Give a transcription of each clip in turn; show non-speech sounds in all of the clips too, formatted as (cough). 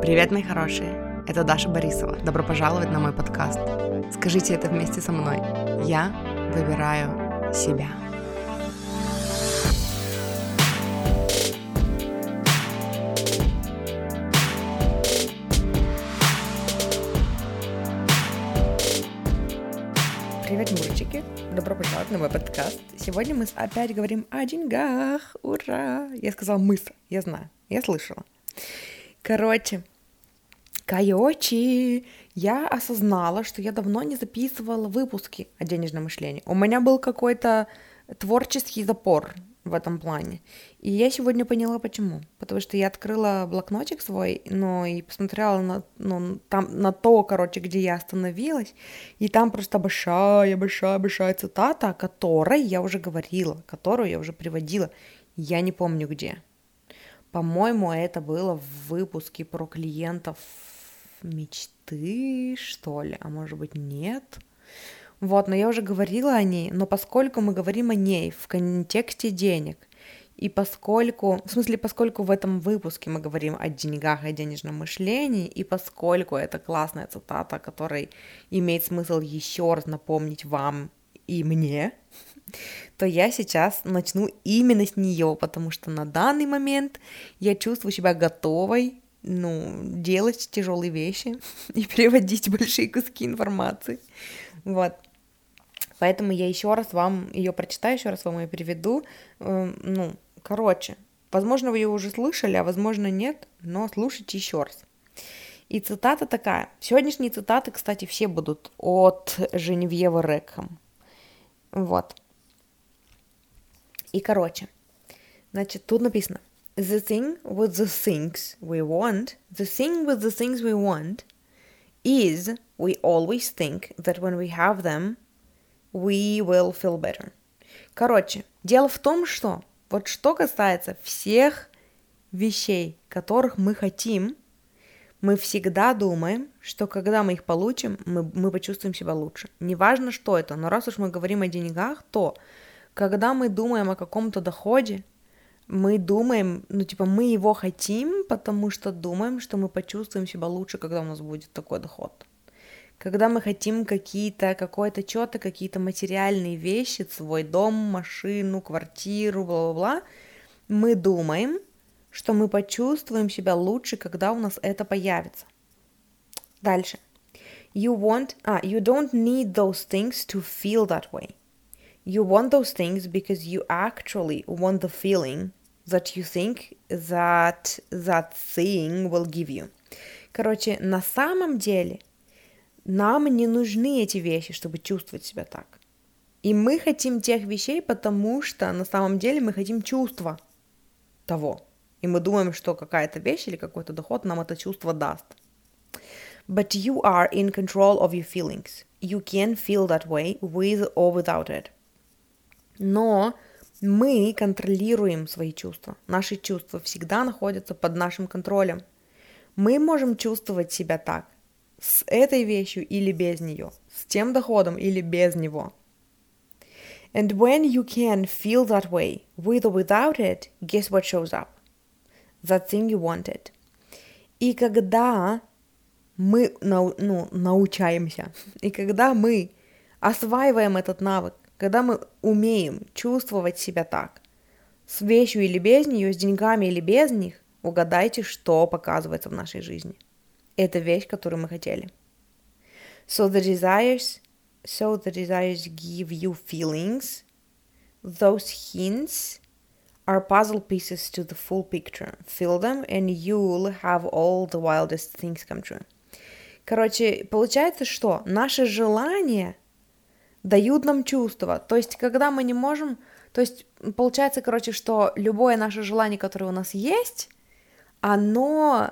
Привет, мои хорошие! Это Даша Борисова. Добро пожаловать на мой подкаст. Скажите это вместе со мной. Я выбираю себя. Привет, мурчики! Добро пожаловать на мой подкаст. Сегодня мы опять говорим о деньгах. Ура! Я сказала мысль. Я знаю. Я слышала. Короче, Кайочи, я осознала, что я давно не записывала выпуски о денежном мышлении. У меня был какой-то творческий запор в этом плане. И я сегодня поняла, почему. Потому что я открыла блокнотик свой, но и посмотрела на, ну, там, на то, короче, где я остановилась, и там просто большая, большая, большая цитата, о которой я уже говорила, которую я уже приводила. Я не помню где. По-моему, это было в выпуске про клиентов мечты, что ли, а может быть нет. Вот, но я уже говорила о ней, но поскольку мы говорим о ней в контексте денег, и поскольку, в смысле, поскольку в этом выпуске мы говорим о деньгах, о денежном мышлении, и поскольку это классная цитата, которой имеет смысл еще раз напомнить вам и мне, то я сейчас начну именно с нее, потому что на данный момент я чувствую себя готовой, ну, делать тяжелые вещи (laughs) и переводить большие куски информации. Вот. Поэтому я еще раз вам ее прочитаю, еще раз вам ее переведу. Эм, ну, короче, возможно, вы ее уже слышали, а возможно нет, но слушайте еще раз. И цитата такая. Сегодняшние цитаты, кстати, все будут от Женевьевы Рекхам. Вот. И короче, значит, тут написано The thing with the things we want, the thing with the things we want is we always think that when we have them, we will feel better. Короче, дело в том, что вот что касается всех вещей, которых мы хотим, мы всегда думаем, что когда мы их получим, мы, мы почувствуем себя лучше. Неважно, что это, но раз уж мы говорим о деньгах, то когда мы думаем о каком-то доходе, мы думаем, ну, типа, мы его хотим, потому что думаем, что мы почувствуем себя лучше, когда у нас будет такой доход. Когда мы хотим какие-то, какое-то что-то, какие-то материальные вещи, свой дом, машину, квартиру, бла-бла-бла, мы думаем, что мы почувствуем себя лучше, когда у нас это появится. Дальше. You want, ah, you don't need those things to feel that way. You want those things because you actually want the feeling that you think that that thing will give you. Короче, на самом деле нам не нужны эти вещи, чтобы чувствовать себя так. И мы хотим тех вещей, потому что на самом деле мы хотим чувства того. И мы думаем, что какая-то вещь или какой-то доход нам это чувство даст. But you are in control of your feelings. You can feel that way with or without it. Но мы контролируем свои чувства. Наши чувства всегда находятся под нашим контролем. Мы можем чувствовать себя так, с этой вещью или без нее, с тем доходом или без него. And when you can feel that way, with or without it, guess what shows up? That thing you wanted. И когда мы нау, ну, научаемся, и когда мы осваиваем этот навык, когда мы умеем чувствовать себя так, с вещью или без нее, с деньгами или без них, угадайте, что показывается в нашей жизни. Это вещь, которую мы хотели. So the desires, so the desires give you feelings. Those hints are puzzle pieces to the full picture. Fill them, and you'll have all the wildest things come true. Короче, получается, что наше желание – дают нам чувства. То есть, когда мы не можем... То есть, получается, короче, что любое наше желание, которое у нас есть, оно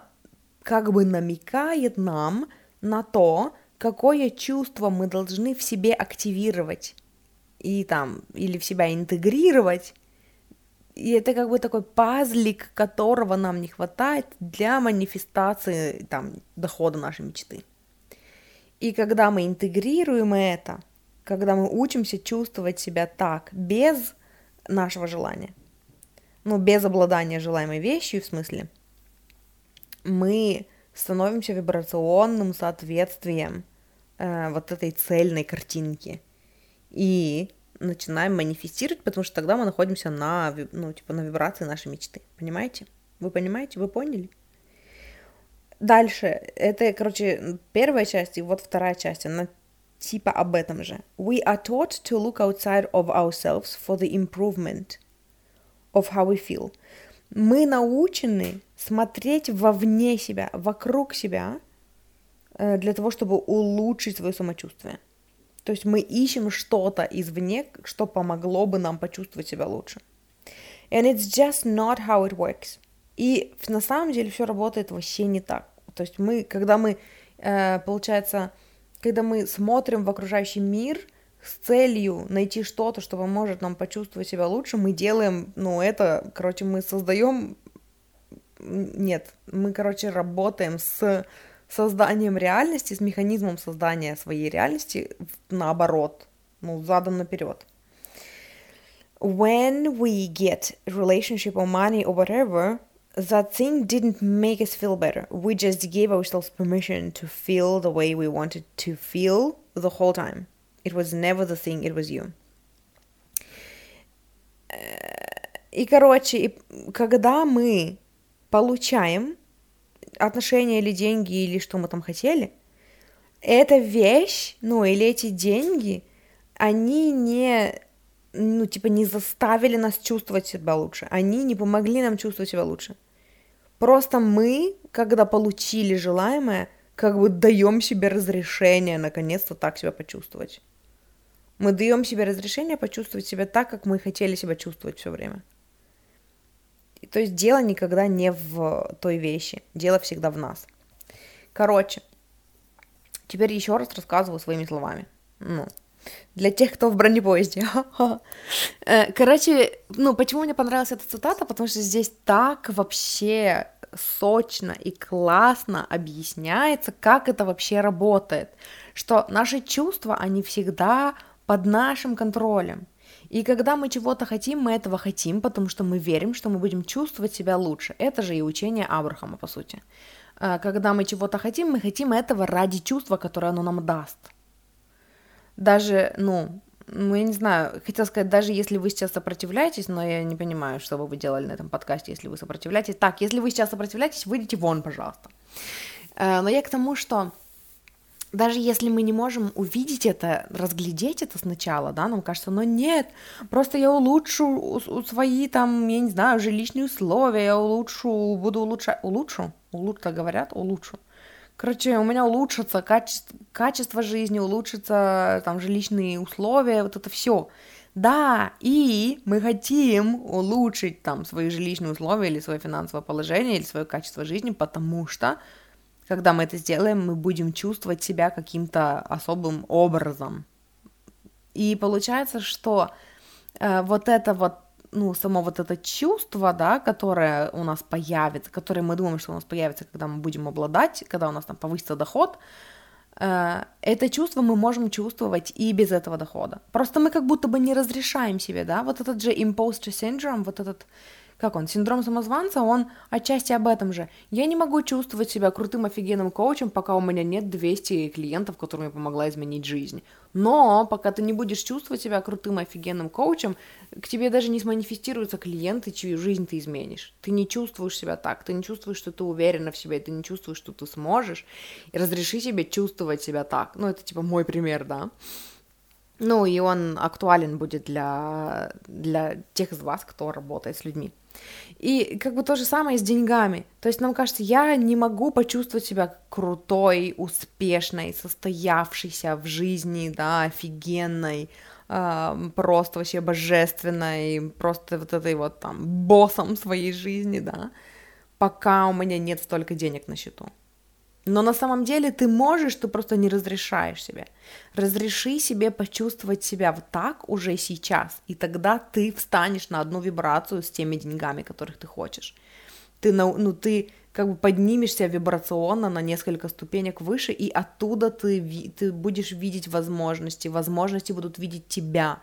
как бы намекает нам на то, какое чувство мы должны в себе активировать и там, или в себя интегрировать. И это как бы такой пазлик, которого нам не хватает для манифестации там, дохода нашей мечты. И когда мы интегрируем это, когда мы учимся чувствовать себя так, без нашего желания, ну, без обладания желаемой вещью, в смысле, мы становимся вибрационным соответствием э, вот этой цельной картинки. И начинаем манифестировать, потому что тогда мы находимся на, ну, типа, на вибрации нашей мечты. Понимаете? Вы понимаете? Вы поняли? Дальше. Это, короче, первая часть, и вот вторая часть. Она типа об этом же. We are taught to look outside of ourselves for the improvement of how we feel. Мы научены смотреть вовне себя, вокруг себя, э, для того, чтобы улучшить свое самочувствие. То есть мы ищем что-то извне, что помогло бы нам почувствовать себя лучше. And it's just not how it works. И на самом деле все работает вообще не так. То есть мы, когда мы, э, получается, когда мы смотрим в окружающий мир с целью найти что-то, что поможет нам почувствовать себя лучше, мы делаем, ну, это, короче, мы создаем... Нет, мы, короче, работаем с созданием реальности, с механизмом создания своей реальности наоборот, ну, задом наперед. When we get relationship or money or whatever, that thing didn't make us feel better. We just gave ourselves permission to feel the way we wanted to feel the whole time. It was never the thing, it was you. И, короче, когда мы получаем отношения или деньги, или что мы там хотели, эта вещь, ну, или эти деньги, они не, ну, типа, не заставили нас чувствовать себя лучше, они не помогли нам чувствовать себя лучше. Просто мы, когда получили желаемое, как бы даем себе разрешение наконец-то так себя почувствовать. Мы даем себе разрешение почувствовать себя так, как мы хотели себя чувствовать все время. То есть дело никогда не в той вещи, дело всегда в нас. Короче, теперь еще раз рассказываю своими словами. Ну, для тех, кто в бронепоезде. (laughs) Э, короче, ну, почему мне понравилась эта цитата? Потому что здесь так вообще сочно и классно объясняется, как это вообще работает. Что наши чувства, они всегда под нашим контролем. И когда мы чего-то хотим, мы этого хотим, потому что мы верим, что мы будем чувствовать себя лучше. Это же и учение Абрахама, по сути. А, когда мы чего-то хотим, мы хотим этого ради чувства, которое оно нам даст. Даже, ну, ну, я не знаю, хотела сказать, даже если вы сейчас сопротивляетесь, но я не понимаю, что бы вы делали на этом подкасте, если вы сопротивляетесь. Так, если вы сейчас сопротивляетесь, выйдите вон, пожалуйста. А, но я к тому, что даже если мы не можем увидеть это, разглядеть это сначала, да, нам кажется, но нет, просто я улучшу свои там, я не знаю, жилищные условия, я улучшу, буду улучшать, улучшу, улучшу, говорят, улучшу. Короче, у меня улучшится качество, качество жизни, улучшится там жилищные условия, вот это все. Да, и мы хотим улучшить там свои жилищные условия или свое финансовое положение или свое качество жизни, потому что когда мы это сделаем, мы будем чувствовать себя каким-то особым образом. И получается, что э, вот это вот, ну, само вот это чувство, да, которое у нас появится, которое мы думаем, что у нас появится, когда мы будем обладать, когда у нас там повысится доход, э, это чувство мы можем чувствовать и без этого дохода. Просто мы как будто бы не разрешаем себе, да, вот этот же imposter syndrome, вот этот как он, синдром самозванца, он отчасти об этом же. Я не могу чувствовать себя крутым офигенным коучем, пока у меня нет 200 клиентов, которым я помогла изменить жизнь. Но пока ты не будешь чувствовать себя крутым офигенным коучем, к тебе даже не сманифестируются клиенты, чью жизнь ты изменишь. Ты не чувствуешь себя так, ты не чувствуешь, что ты уверена в себе, ты не чувствуешь, что ты сможешь. И разреши себе чувствовать себя так. Ну, это типа мой пример, да. Ну, и он актуален будет для, для тех из вас, кто работает с людьми. И как бы то же самое с деньгами. То есть нам кажется, я не могу почувствовать себя крутой, успешной, состоявшейся в жизни, да, офигенной, э, просто вообще божественной, просто вот этой вот там боссом своей жизни, да, пока у меня нет столько денег на счету. Но на самом деле ты можешь, ты просто не разрешаешь себе. Разреши себе почувствовать себя вот так уже сейчас, и тогда ты встанешь на одну вибрацию с теми деньгами, которых ты хочешь. Ты, ну, ты как бы поднимешься вибрационно на несколько ступенек выше, и оттуда ты, ты будешь видеть возможности, возможности будут видеть тебя,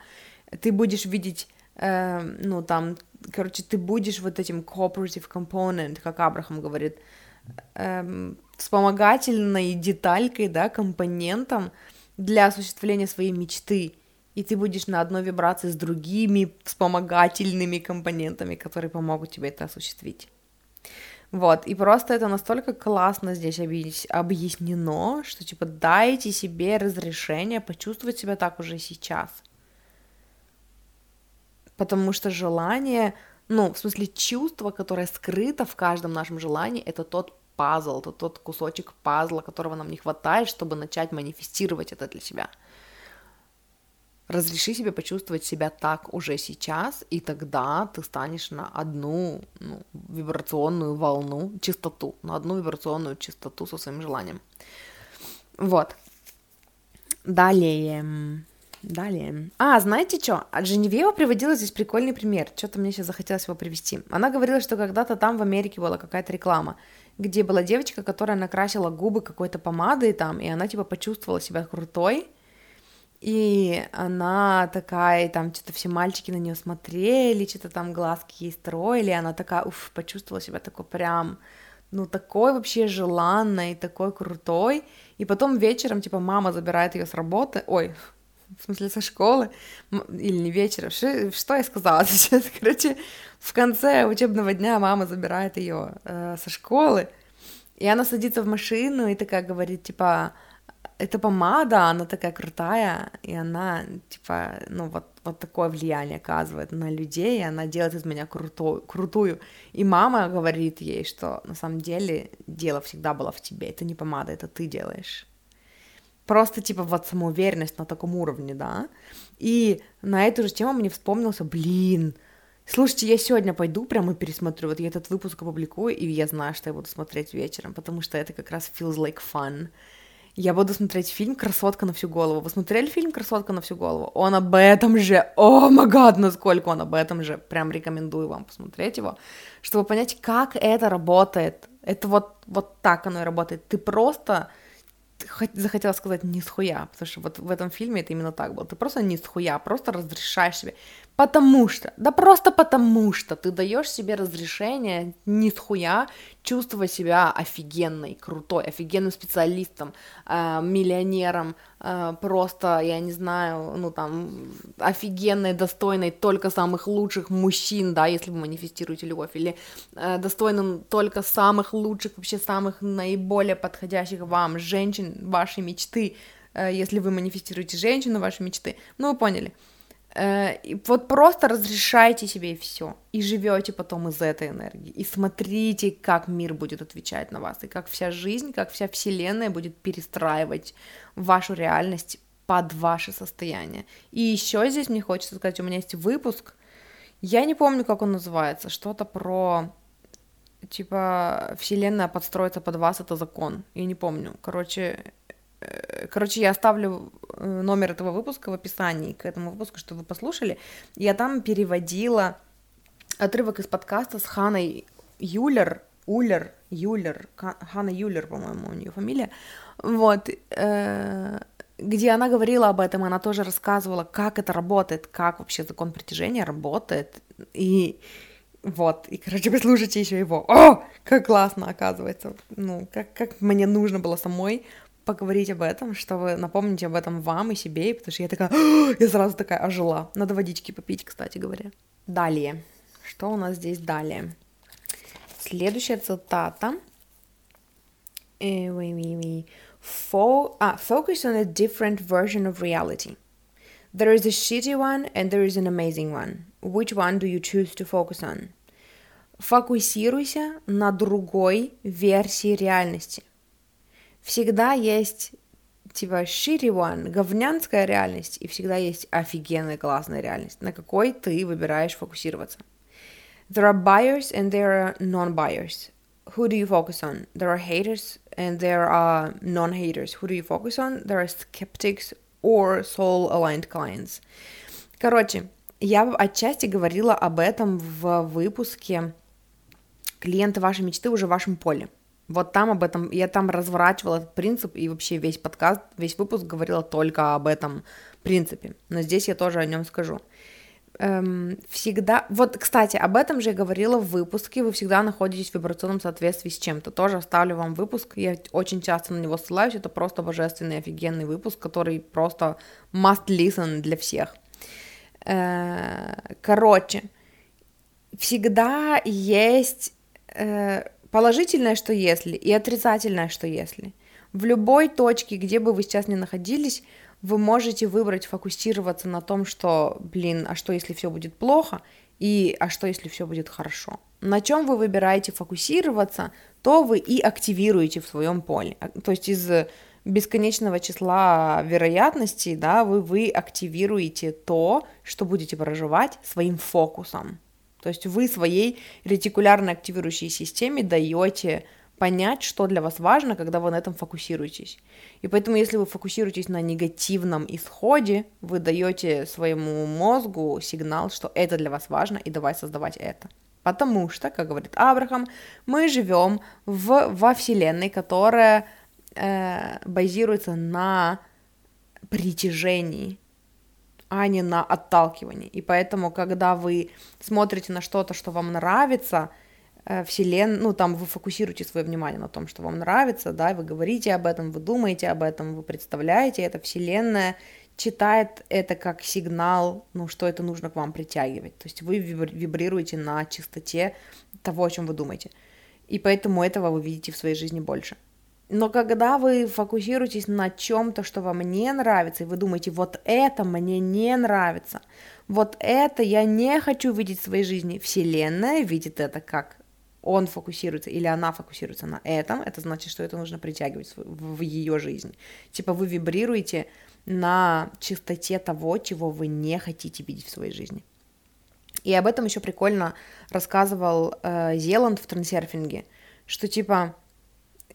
ты будешь видеть, э, ну, там, короче, ты будешь вот этим cooperative component, как Абрахам говорит, эм, вспомогательной деталькой, да, компонентом для осуществления своей мечты. И ты будешь на одной вибрации с другими вспомогательными компонентами, которые помогут тебе это осуществить. Вот, и просто это настолько классно здесь объяснено, что, типа, дайте себе разрешение почувствовать себя так уже сейчас. Потому что желание, ну, в смысле, чувство, которое скрыто в каждом нашем желании, это тот пазл, это тот кусочек пазла, которого нам не хватает, чтобы начать манифестировать это для себя. Разреши себе почувствовать себя так уже сейчас, и тогда ты станешь на одну ну, вибрационную волну, частоту, на одну вибрационную частоту со своим желанием. Вот. Далее. Далее. А, знаете что? От Женевьева приводила здесь прикольный пример. Что-то мне сейчас захотелось его привести. Она говорила, что когда-то там в Америке была какая-то реклама, где была девочка, которая накрасила губы какой-то помадой там, и она типа почувствовала себя крутой, и она такая, там что-то все мальчики на нее смотрели, что-то там глазки ей строили, она такая, уф, почувствовала себя такой прям, ну, такой вообще желанной, такой крутой. И потом вечером, типа, мама забирает ее с работы, ой, в смысле, со школы, или не вечером, что, что я сказала (laughs) сейчас, короче, в конце учебного дня мама забирает ее э, со школы, и она садится в машину и такая говорит, типа, эта помада, она такая крутая, и она, типа, ну, вот, вот такое влияние оказывает на людей, и она делает из меня крутой, крутую. И мама говорит ей, что на самом деле дело всегда было в тебе, это не помада, это ты делаешь. Просто, типа, вот самоуверенность на таком уровне, да. И на эту же тему мне вспомнился, блин, Слушайте, я сегодня пойду прямо и пересмотрю. Вот я этот выпуск опубликую, и я знаю, что я буду смотреть вечером, потому что это как раз feels like fun я буду смотреть фильм «Красотка на всю голову». Вы смотрели фильм «Красотка на всю голову»? Он об этом же. О, магад, насколько он об этом же. Прям рекомендую вам посмотреть его, чтобы понять, как это работает. Это вот, вот так оно и работает. Ты просто захотела сказать не схуя, потому что вот в этом фильме это именно так было. Ты просто не схуя, просто разрешаешь себе Потому что, да просто потому что ты даешь себе разрешение ни с хуя чувствовать себя офигенной, крутой, офигенным специалистом, э, миллионером, э, просто, я не знаю, ну там, офигенной, достойной только самых лучших мужчин, да, если вы манифестируете любовь, или э, достойным только самых лучших, вообще самых наиболее подходящих вам женщин вашей мечты, э, если вы манифестируете женщину вашей мечты, ну вы поняли. Э, вот просто разрешайте себе все и живете потом из этой энергии. И смотрите, как мир будет отвечать на вас, и как вся жизнь, как вся вселенная будет перестраивать вашу реальность под ваше состояние. И еще здесь мне хочется сказать, у меня есть выпуск, я не помню, как он называется, что-то про типа вселенная подстроится под вас, это закон. Я не помню. Короче, короче, я оставлю э, номер этого выпуска в описании к этому выпуску, чтобы вы послушали. Я там переводила отрывок из подкаста с Ханой Юлер, Улер, Юлер, Хана Юлер, по-моему, у нее фамилия, вот, э, где она говорила об этом, она тоже рассказывала, как это работает, как вообще закон притяжения работает, и вот, и, короче, послушайте еще его. О, как классно, оказывается. Ну, как, как мне нужно было самой поговорить об этом, чтобы напомнить об этом вам и себе, потому что я такая, (gasps) я сразу такая ожила. Надо водички попить, кстати говоря. Далее. Что у нас здесь далее? Следующая цитата. Fo- ah, focus on a different version of reality. There is a shitty one and there is an amazing one. Which one do you choose to focus on? Фокусируйся на другой версии реальности всегда есть типа shitty one, говнянская реальность, и всегда есть офигенная классная реальность, на какой ты выбираешь фокусироваться. There are buyers and there are non-buyers. Who do you focus on? There are haters and there are non-haters. Who do you focus on? There are skeptics or soul-aligned clients. Короче, я отчасти говорила об этом в выпуске «Клиенты вашей мечты уже в вашем поле». Вот там об этом, я там разворачивала этот принцип, и вообще весь подкаст, весь выпуск говорила только об этом принципе. Но здесь я тоже о нем скажу. эм, всегда... Вот, кстати, об этом же я говорила в выпуске. Вы всегда находитесь в вибрационном соответствии с чем-то. Тоже оставлю вам выпуск. Я очень часто на него ссылаюсь. Это просто божественный, офигенный выпуск, который просто must listen для всех. Э, короче, всегда есть э, положительное, что если, и отрицательное, что если. В любой точке, где бы вы сейчас ни находились, вы можете выбрать фокусироваться на том, что, блин, а что если все будет плохо, и а что если все будет хорошо. На чем вы выбираете фокусироваться, то вы и активируете в своем поле. А, то есть из бесконечного числа вероятностей, да, вы, вы активируете то, что будете проживать своим фокусом. То есть вы своей ретикулярно активирующей системе даете понять, что для вас важно, когда вы на этом фокусируетесь. И поэтому, если вы фокусируетесь на негативном исходе, вы даете своему мозгу сигнал, что это для вас важно, и давай создавать это. Потому что, как говорит Абрахам, мы живем в, во Вселенной, которая э, базируется на притяжении, а не на отталкивании. И поэтому, когда вы смотрите на что-то, что вам нравится, э, Вселенная, ну, там вы фокусируете свое внимание на том, что вам нравится, да, вы говорите об этом, вы думаете об этом, вы представляете это, Вселенная читает это как сигнал, ну, что это нужно к вам притягивать. То есть вы вибрируете на частоте того, о чем вы думаете. И поэтому этого вы видите в своей жизни больше. Но когда вы фокусируетесь на чем-то, что вам не нравится, и вы думаете, вот это мне не нравится, вот это я не хочу видеть в своей жизни, Вселенная видит это как он фокусируется или она фокусируется на этом, это значит, что это нужно притягивать в, ее жизнь. Типа вы вибрируете на чистоте того, чего вы не хотите видеть в своей жизни. И об этом еще прикольно рассказывал э, Зеланд в трансерфинге, что типа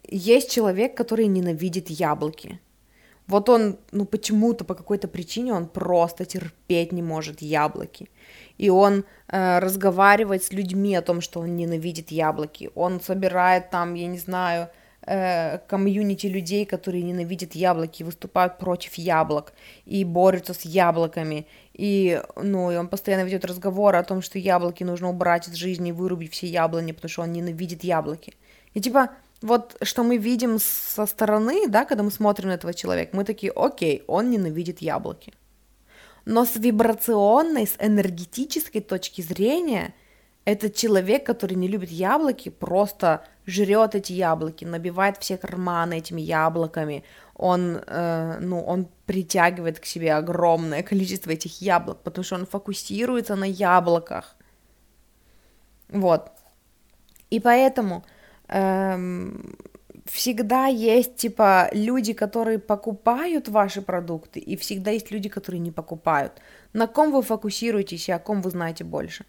есть человек, который ненавидит яблоки. Вот он, ну почему-то, по какой-то причине он просто терпеть не может яблоки. И он э, разговаривает с людьми о том, что он ненавидит яблоки. Он собирает там, я не знаю, э, комьюнити людей, которые ненавидят яблоки, выступают против яблок и борются с яблоками. И, ну, и он постоянно ведет разговоры о том, что яблоки нужно убрать из жизни, вырубить все яблони, потому что он ненавидит яблоки. И типа, вот что мы видим со стороны, да, когда мы смотрим на этого человека, мы такие, окей, он ненавидит яблоки. Но с вибрационной, с энергетической точки зрения, этот человек, который не любит яблоки, просто жрет эти яблоки, набивает все карманы этими яблоками, он, э, ну, он притягивает к себе огромное количество этих яблок, потому что он фокусируется на яблоках. Вот. И поэтому эм, всегда есть, типа, люди, которые покупают ваши продукты, и всегда есть люди, которые не покупают. На ком вы фокусируетесь и о ком вы знаете больше.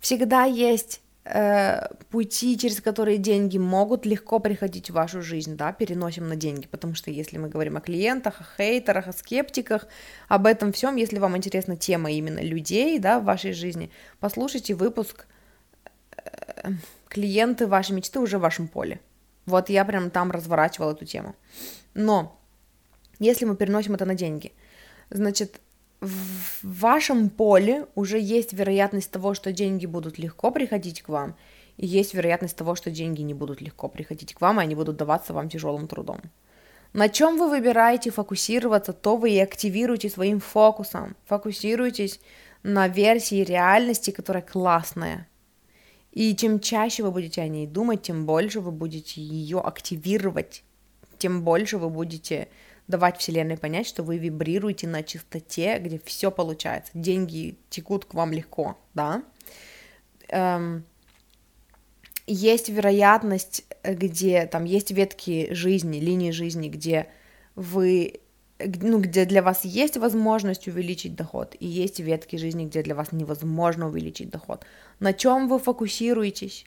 Всегда есть э, пути, через которые деньги могут легко приходить в вашу жизнь, да, переносим на деньги, потому что если мы говорим о клиентах, о хейтерах, о скептиках, об этом всем, если вам интересна тема именно людей, да, в вашей жизни, послушайте выпуск э, клиенты вашей мечты уже в вашем поле. Вот я прям там разворачивала эту тему. Но если мы переносим это на деньги, значит, в вашем поле уже есть вероятность того, что деньги будут легко приходить к вам, и есть вероятность того, что деньги не будут легко приходить к вам, и они будут даваться вам тяжелым трудом. На чем вы выбираете фокусироваться, то вы и активируете своим фокусом. Фокусируйтесь на версии реальности, которая классная, и чем чаще вы будете о ней думать, тем больше вы будете ее активировать, тем больше вы будете давать Вселенной понять, что вы вибрируете на чистоте, где все получается. Деньги текут к вам легко, да. Эм, есть вероятность, где там есть ветки жизни, линии жизни, где вы ну, где для вас есть возможность увеличить доход, и есть ветки жизни, где для вас невозможно увеличить доход. На чем вы фокусируетесь,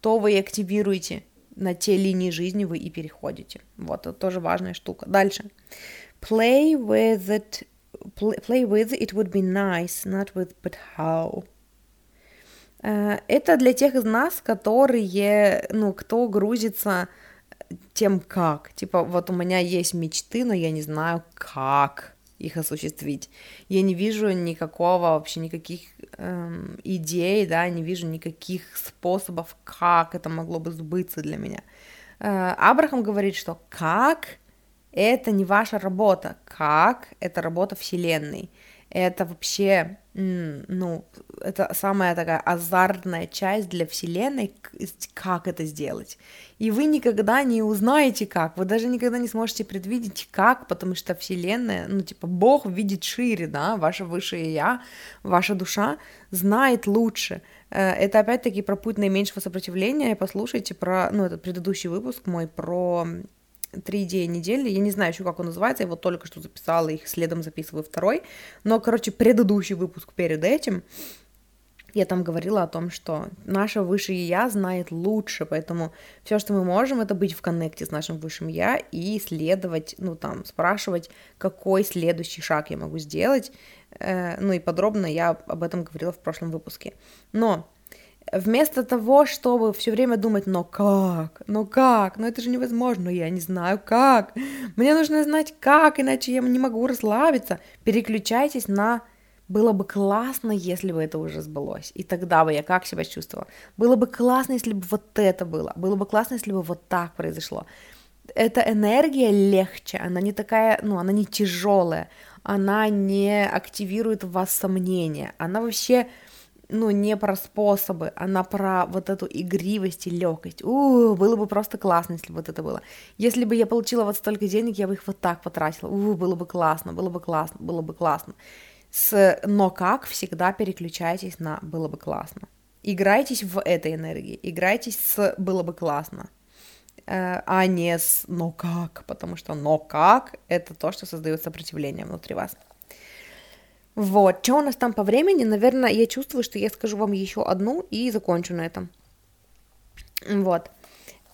то вы и активируете, на те линии жизни вы и переходите. Вот, это тоже важная штука. Дальше. Play with it, play with it would be nice, not with but how. Э, это для тех из нас, которые, ну, кто грузится тем как. Типа, вот у меня есть мечты, но я не знаю как. их осуществить. Я не вижу никакого, вообще никаких эм, идей, да, не вижу никаких способов, как это могло бы сбыться для меня. Э, Абрахам говорит, что как это не ваша работа, как это работа Вселенной. Это вообще, ну, это самая такая азартная часть для Вселенной, как это сделать. И вы никогда не узнаете как, вы даже никогда не сможете предвидеть как, потому что Вселенная, ну, типа, Бог видит шире, да, ваше высшее Я, ваша душа знает лучше. Э, это опять-таки про путь наименьшего сопротивления. Послушайте про, ну, этот предыдущий выпуск мой про три идеи недели. Я не знаю еще, как он называется, я вот только что записала их, следом записываю второй. Но, короче, предыдущий выпуск перед этим, я там говорила о том, что наше высшее я знает лучше, поэтому все, что мы можем, это быть в коннекте с нашим высшим я и исследовать, ну там, спрашивать, какой следующий шаг я могу сделать. Э, ну и подробно я об этом говорила в прошлом выпуске. Но Вместо того, чтобы все время думать, но как, но как, но это же невозможно, я не знаю как, мне нужно знать как, иначе я не могу расслабиться, переключайтесь на было бы классно, если бы это уже сбылось. И тогда бы я как себя чувствовала? Было бы классно, если бы вот это было. Было бы классно, если бы вот так произошло. Эта энергия легче, она не такая, ну, она не тяжелая, она не активирует в вас сомнения, она вообще ну, не про способы, она про вот эту игривость и легкость. У, было бы просто классно, если бы вот это было. Если бы я получила вот столько денег, я бы их вот так потратила. У, было бы классно, было бы классно, было бы классно. С «но как» всегда переключайтесь на «было бы классно». Играйтесь в этой энергии, играйтесь с «было бы классно», э, а не с «но как», потому что «но как» — это то, что создает сопротивление внутри вас. Вот, что у нас там по времени? Наверное, я чувствую, что я скажу вам еще одну и закончу на этом. Вот.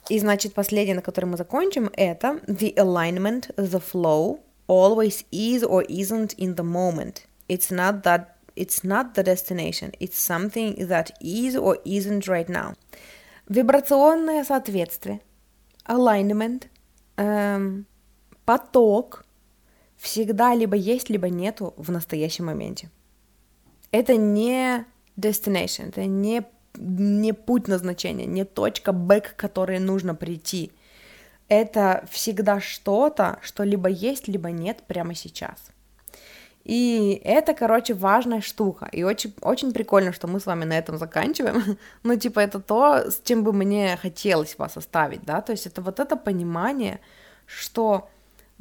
И значит, последнее, на котором мы закончим, это the alignment, the flow, always is or isn't in the moment. It's not that it's not the destination, it's something that is or isn't right now. Вибрационное соответствие, alignment, эм, поток, всегда либо есть, либо нету в настоящем моменте. Это не destination, это не, не путь назначения, не точка Б, к которой нужно прийти. Это всегда что-то, что либо есть, либо нет прямо сейчас. И это, короче, важная штука. И очень, очень прикольно, что мы с вами на этом заканчиваем. (laughs) ну, типа, это то, с чем бы мне хотелось вас оставить, да. То есть это вот это понимание, что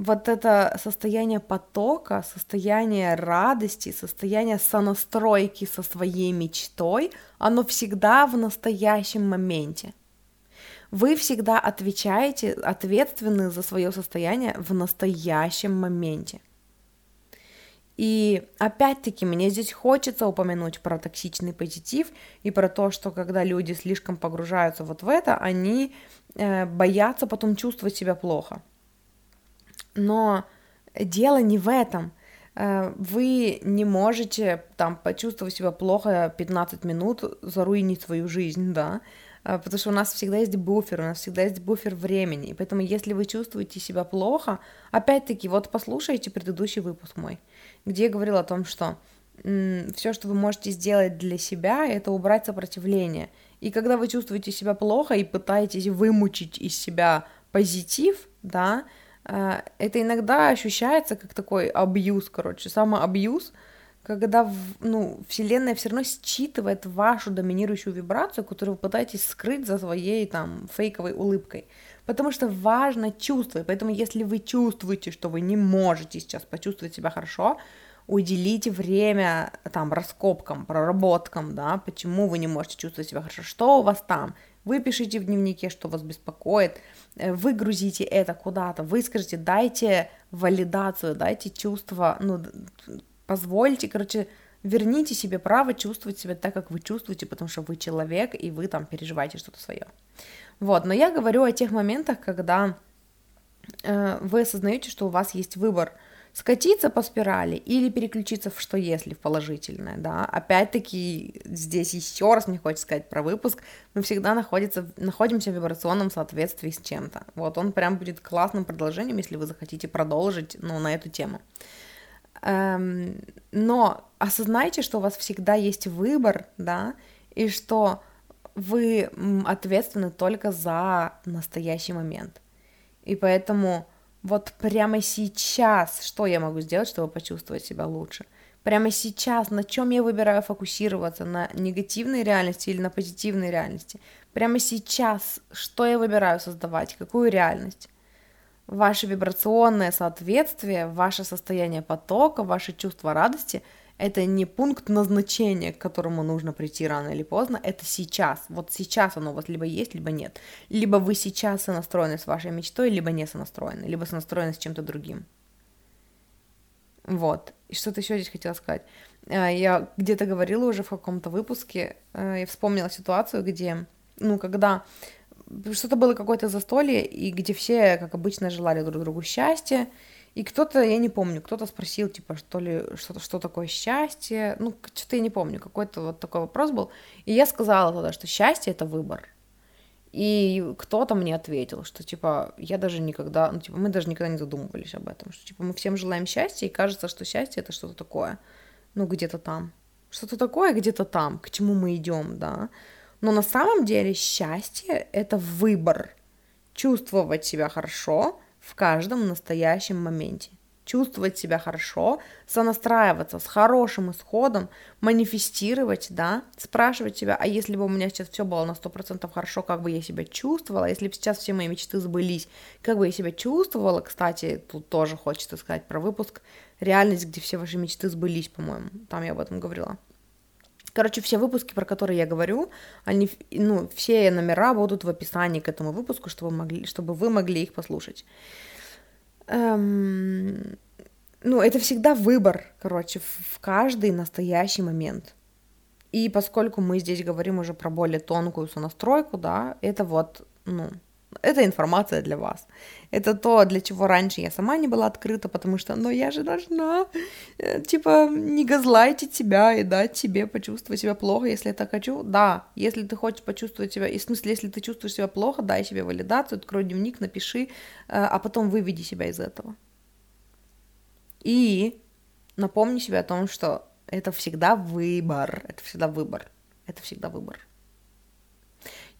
вот это состояние потока, состояние радости, состояние сонастройки со своей мечтой, оно всегда в настоящем моменте. Вы всегда отвечаете, ответственны за свое состояние в настоящем моменте. И опять-таки мне здесь хочется упомянуть про токсичный позитив и про то, что когда люди слишком погружаются вот в это, они э, боятся потом чувствовать себя плохо. Но дело не в этом. Э, вы не можете там почувствовать себя плохо 15 минут, заруинить свою жизнь, да, э, потому что у нас всегда есть буфер, у нас всегда есть буфер времени, и поэтому если вы чувствуете себя плохо, опять-таки, вот послушайте предыдущий выпуск мой, где я говорила о том, что все, что вы можете сделать для себя, это убрать сопротивление. И когда вы чувствуете себя плохо и пытаетесь вымучить из себя позитив, да, это иногда ощущается как такой абьюз, короче, самоабьюз, когда ну, Вселенная все равно считывает вашу доминирующую вибрацию, которую вы пытаетесь скрыть за своей там фейковой улыбкой. Потому что важно чувствовать. Поэтому если вы чувствуете, что вы не можете сейчас почувствовать себя хорошо, уделите время там раскопкам, проработкам, да, почему вы не можете чувствовать себя хорошо, что у вас там, Выпишите в дневнике, что вас беспокоит, э, выгрузите это куда-то, выскажите, дайте валидацию, дайте чувство, ну, позвольте, короче, верните себе право чувствовать себя так, как вы чувствуете, потому что вы человек, и вы там переживаете что-то свое. Вот, но я говорю о тех моментах, когда э, вы осознаете, что у вас есть выбор – скатиться по спирали или переключиться в что если, в положительное, да. Опять-таки, здесь еще раз мне хочется сказать про выпуск, мы всегда находится, находимся в вибрационном соответствии с чем-то. Вот он прям будет классным продолжением, если вы захотите продолжить, ну, на эту тему. Эм, но осознайте, что у вас всегда есть выбор, да, и что вы ответственны только за настоящий момент. И поэтому вот прямо сейчас, что я могу сделать, чтобы почувствовать себя лучше? Прямо сейчас, на чем я выбираю фокусироваться, на негативной реальности или на позитивной реальности? Прямо сейчас, что я выбираю создавать, какую реальность? Ваше вибрационное соответствие, ваше состояние потока, ваше чувство радости – это не пункт назначения, к которому нужно прийти рано или поздно, это сейчас. Вот сейчас оно у вас либо есть, либо нет. Либо вы сейчас сонастроены с вашей мечтой, либо не сонастроены, либо сонастроены с чем-то другим. Вот. И что-то еще здесь хотела сказать. А, я где-то говорила уже в каком-то выпуске, а, я вспомнила ситуацию, где, ну, когда что-то было какое-то застолье, и где все, как обычно, желали друг другу счастья, и кто-то, я не помню, кто-то спросил, типа, что ли, что, что такое счастье. Ну, что-то я не помню, какой-то вот такой вопрос был. И я сказала тогда, что счастье — это выбор. И кто-то мне ответил, что, типа, я даже никогда, ну, типа, мы даже никогда не задумывались об этом, что, типа, мы всем желаем счастья, и кажется, что счастье — это что-то такое, ну, где-то там. Что-то такое где-то там, к чему мы идем, да. Но на самом деле счастье — это выбор. Чувствовать себя хорошо — в каждом настоящем моменте. Чувствовать себя хорошо, сонастраиваться с хорошим исходом, манифестировать, да, спрашивать себя, а если бы у меня сейчас все было на 100% хорошо, как бы я себя чувствовала, если бы сейчас все мои мечты сбылись, как бы я себя чувствовала, кстати, тут тоже хочется сказать про выпуск «Реальность, где все ваши мечты сбылись», по-моему, там я об этом говорила. Короче, все выпуски, про которые я говорю, они, ну, все номера будут в описании к этому выпуску, чтобы, могли, чтобы вы могли их послушать. Эм, ну, это всегда выбор, короче, в, каждый настоящий момент. И поскольку мы здесь говорим уже про более тонкую сонастройку, да, это вот, ну, это информация для вас. Это то, для чего раньше я сама не была открыта, потому что, но я же должна, э, типа, не газлайтить себя и дать себе почувствовать себя плохо, если я так хочу. Да, если ты хочешь почувствовать себя, и в смысле, если ты чувствуешь себя плохо, дай себе валидацию, открой дневник, напиши, э, а потом выведи себя из этого. И напомни себе о том, что это всегда выбор, это всегда выбор, это всегда выбор.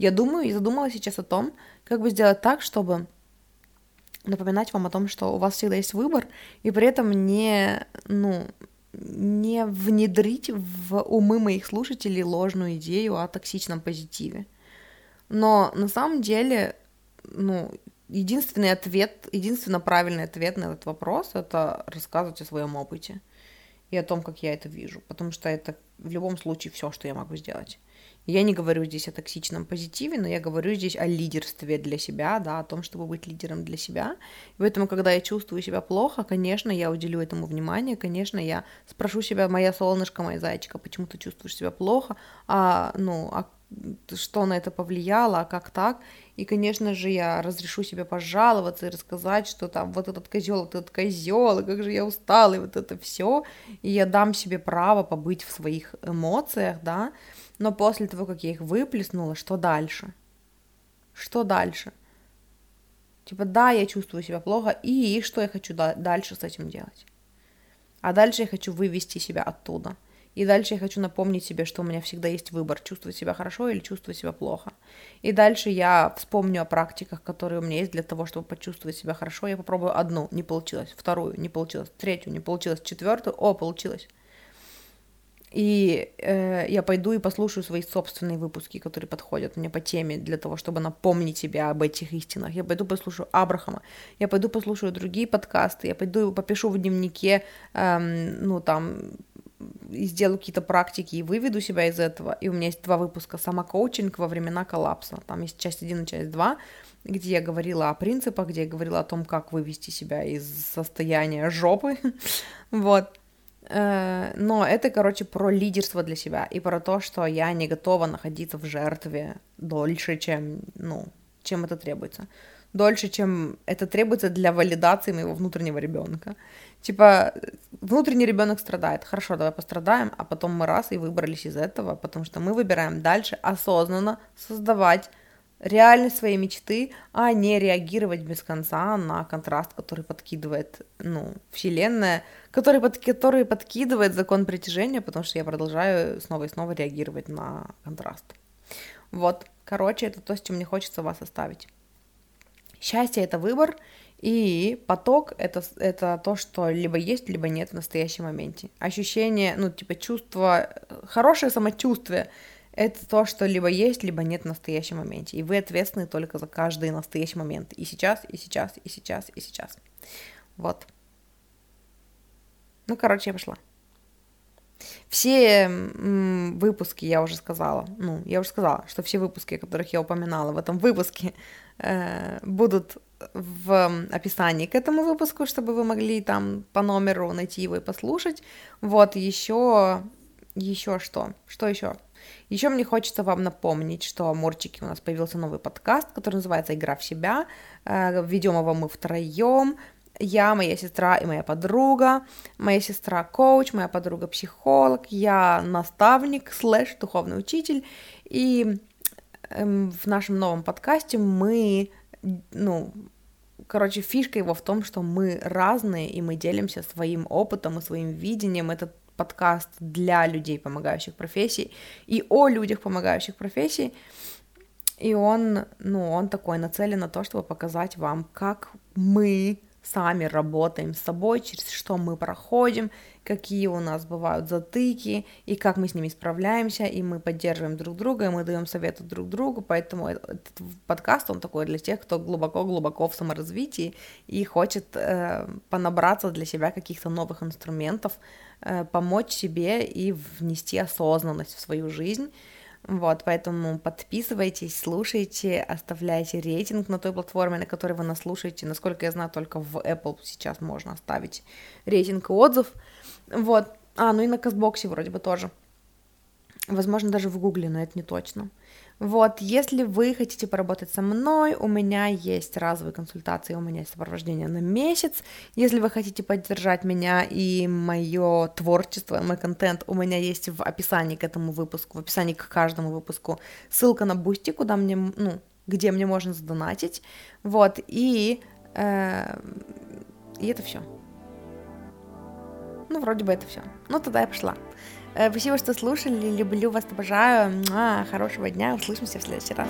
Я думаю и задумалась сейчас о том, как бы сделать так, чтобы напоминать вам о том, что у вас всегда есть выбор, и при этом не, ну, не внедрить в умы моих слушателей ложную идею о токсичном позитиве. Но на самом деле, ну, единственный ответ, единственно правильный ответ на этот вопрос — это рассказывать о своем опыте и о том, как я это вижу, потому что это в любом случае все, что я могу сделать. Я не говорю здесь о токсичном позитиве, но я говорю здесь о лидерстве для себя, да, о том, чтобы быть лидером для себя. И поэтому, когда я чувствую себя плохо, конечно, я уделю этому внимание, конечно, я спрошу себя, моя солнышко, моя зайчика, почему ты чувствуешь себя плохо, а, ну, а что на это повлияло, а как так. И, конечно же, я разрешу себе пожаловаться и рассказать, что там вот этот козел, этот козел, и как же я устала, и вот это все. И я дам себе право побыть в своих эмоциях, да, но после того, как я их выплеснула, что дальше? Что дальше? Типа, да, я чувствую себя плохо, и что я хочу дальше с этим делать? А дальше я хочу вывести себя оттуда. И дальше я хочу напомнить себе, что у меня всегда есть выбор, чувствовать себя хорошо или чувствовать себя плохо. И дальше я вспомню о практиках, которые у меня есть для того, чтобы почувствовать себя хорошо. Я попробую одну, не получилось, вторую, не получилось, третью, не получилось, четвертую, о, получилось. И э, я пойду и послушаю свои собственные выпуски, которые подходят мне по теме, для того, чтобы напомнить себе об этих истинах. Я пойду послушаю Абрахама, я пойду послушаю другие подкасты, я пойду попишу в дневнике, эм, ну там, и сделаю какие-то практики и выведу себя из этого. И у меня есть два выпуска «Самокоучинг во времена коллапса». Там есть часть 1 и часть 2, где я говорила о принципах, где я говорила о том, как вывести себя из состояния жопы. (laughs) вот. Э, но это, короче, про лидерство для себя и про то, что я не готова находиться в жертве дольше, чем, ну, чем это требуется. Дольше, чем это требуется для валидации моего внутреннего ребенка. Типа, внутренний ребенок страдает. Хорошо, давай пострадаем, а потом мы раз и выбрались из этого, потому что мы выбираем дальше осознанно создавать реальность своей мечты, а не реагировать без конца на контраст, который подкидывает, ну, вселенная, который, под, который подкидывает закон притяжения, потому что я продолжаю снова и снова реагировать на контраст. Вот, короче, это то, с чем мне хочется вас оставить. Счастье — это выбор, и поток это, — это то, что либо есть, либо нет в настоящем моменте. Ощущение, ну, типа чувство, хорошее самочувствие — это то, что либо есть, либо нет в настоящем моменте. И вы ответственны только за каждый настоящий момент. И сейчас, и сейчас, и сейчас, и сейчас. Вот. Ну, короче, я пошла. Все выпуски я уже сказала, ну, я уже сказала, что все выпуски, о которых я упоминала в этом выпуске, э, будут в описании к этому выпуску, чтобы вы могли там по номеру найти его и послушать. Вот, еще, еще что? Что еще? Еще мне хочется вам напомнить, что, Мурчики, у нас появился новый подкаст, который называется «Игра в себя». Э, ведем его мы втроем я, моя сестра и моя подруга. Моя сестра коуч, моя подруга психолог, я наставник, слэш духовный учитель. И эм, в нашем новом подкасте мы, ну, короче, фишка его в том, что мы разные, и мы делимся своим опытом и своим видением. Этот подкаст для людей, помогающих профессий, и о людях, помогающих профессий. И он, ну, он такой нацелен на то, чтобы показать вам, как мы сами работаем с собой, через что мы проходим, какие у нас бывают затыки, и как мы с ними справляемся, и мы поддерживаем друг друга, и мы даем советы друг другу, поэтому этот подкаст, он такой для тех, кто глубоко-глубоко в саморазвитии и хочет э, понабраться для себя каких-то новых инструментов, э, помочь себе и внести осознанность в свою жизнь, вот, поэтому подписывайтесь, слушайте, оставляйте рейтинг на той платформе, на которой вы нас слушаете. Насколько я знаю, только в Apple сейчас можно оставить рейтинг и отзыв. Вот. А, ну и на Кастбоксе вроде бы тоже. Возможно, даже в Гугле, но это не точно. Вот, если вы хотите поработать со мной, у меня есть разовые консультации, у меня есть сопровождение на месяц. Если вы хотите поддержать меня и мое творчество, мой контент, у меня есть в описании к этому выпуску, в описании к каждому выпуску ссылка на Boosty, куда мне, ну, где мне можно задонатить. Вот, и, э, и это все. Ну, вроде бы это все. Ну, тогда я пошла. Э, спасибо, что слушали. Люблю вас, обожаю. Хорошего дня. Услышимся в следующий раз.